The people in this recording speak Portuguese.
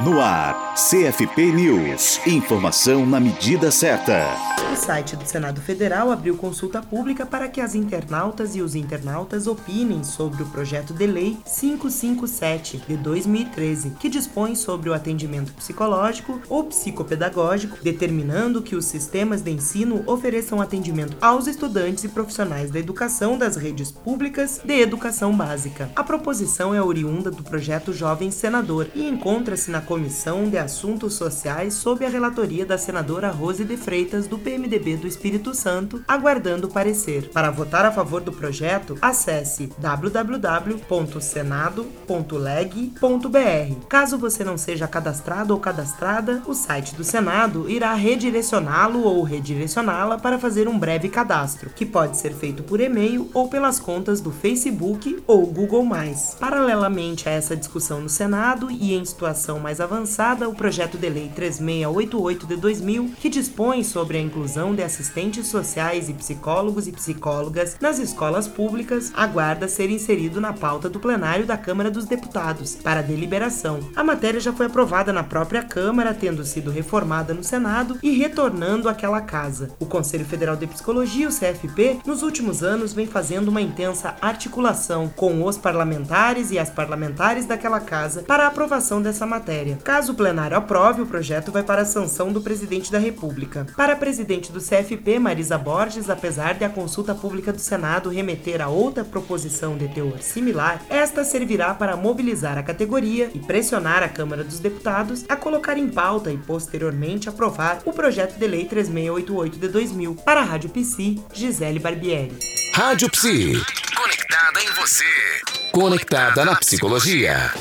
No ar, CFP News. Informação na medida certa. O site do Senado Federal abriu consulta pública para que as internautas e os internautas opinem sobre o projeto de lei 557 de 2013, que dispõe sobre o atendimento psicológico ou psicopedagógico, determinando que os sistemas de ensino ofereçam atendimento aos estudantes e profissionais da educação das redes públicas de educação básica. A proposição é oriunda do projeto Jovem Senador e encontra-se na Comissão de Assuntos Sociais sob a relatoria da senadora Rose de Freitas do PMDB do Espírito Santo, aguardando parecer. Para votar a favor do projeto, acesse www.senado.leg.br. Caso você não seja cadastrado ou cadastrada, o site do Senado irá redirecioná-lo ou redirecioná-la para fazer um breve cadastro, que pode ser feito por e-mail ou pelas contas do Facebook ou Google+. Paralelamente a essa discussão no Senado e em situação mais mais avançada o projeto de lei 3688 de 2000, que dispõe sobre a inclusão de assistentes sociais e psicólogos e psicólogas nas escolas públicas, aguarda ser inserido na pauta do plenário da Câmara dos Deputados para deliberação. A matéria já foi aprovada na própria Câmara, tendo sido reformada no Senado e retornando àquela casa. O Conselho Federal de Psicologia, o CFP, nos últimos anos vem fazendo uma intensa articulação com os parlamentares e as parlamentares daquela casa para a aprovação dessa matéria matéria. Caso o plenário aprove, o projeto vai para a sanção do presidente da República. Para a presidente do CFP, Marisa Borges, apesar de a consulta pública do Senado remeter a outra proposição de teor similar, esta servirá para mobilizar a categoria e pressionar a Câmara dos Deputados a colocar em pauta e posteriormente aprovar o projeto de lei 3688 de 2000. Para a Rádio Psi, Gisele Barbieri. Rádio Psi. Conectada em você. Conectada na psicologia.